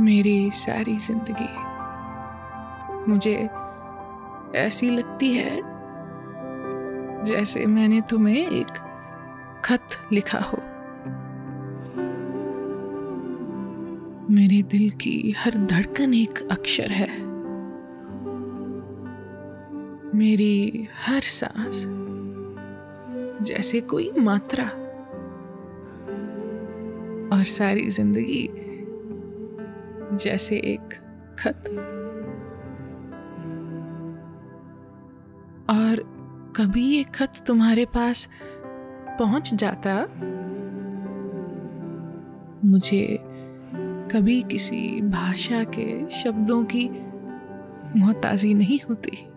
मेरी सारी ज़िंदगी। मुझे ऐसी लगती है जैसे मैंने तुम्हें एक खत लिखा हो। मेरे दिल की हर धड़कन एक अक्षर है। मेरी हर सांस जैसे कोई मात्रा। और सारी ज़िंदगी जैसे एक खत। और कभी ये खत तुम्हारे पास पहुँच जाता? मुझे कभी किसी भाषा के शब्दों की मोहताजी नहीं होती।